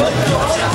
What?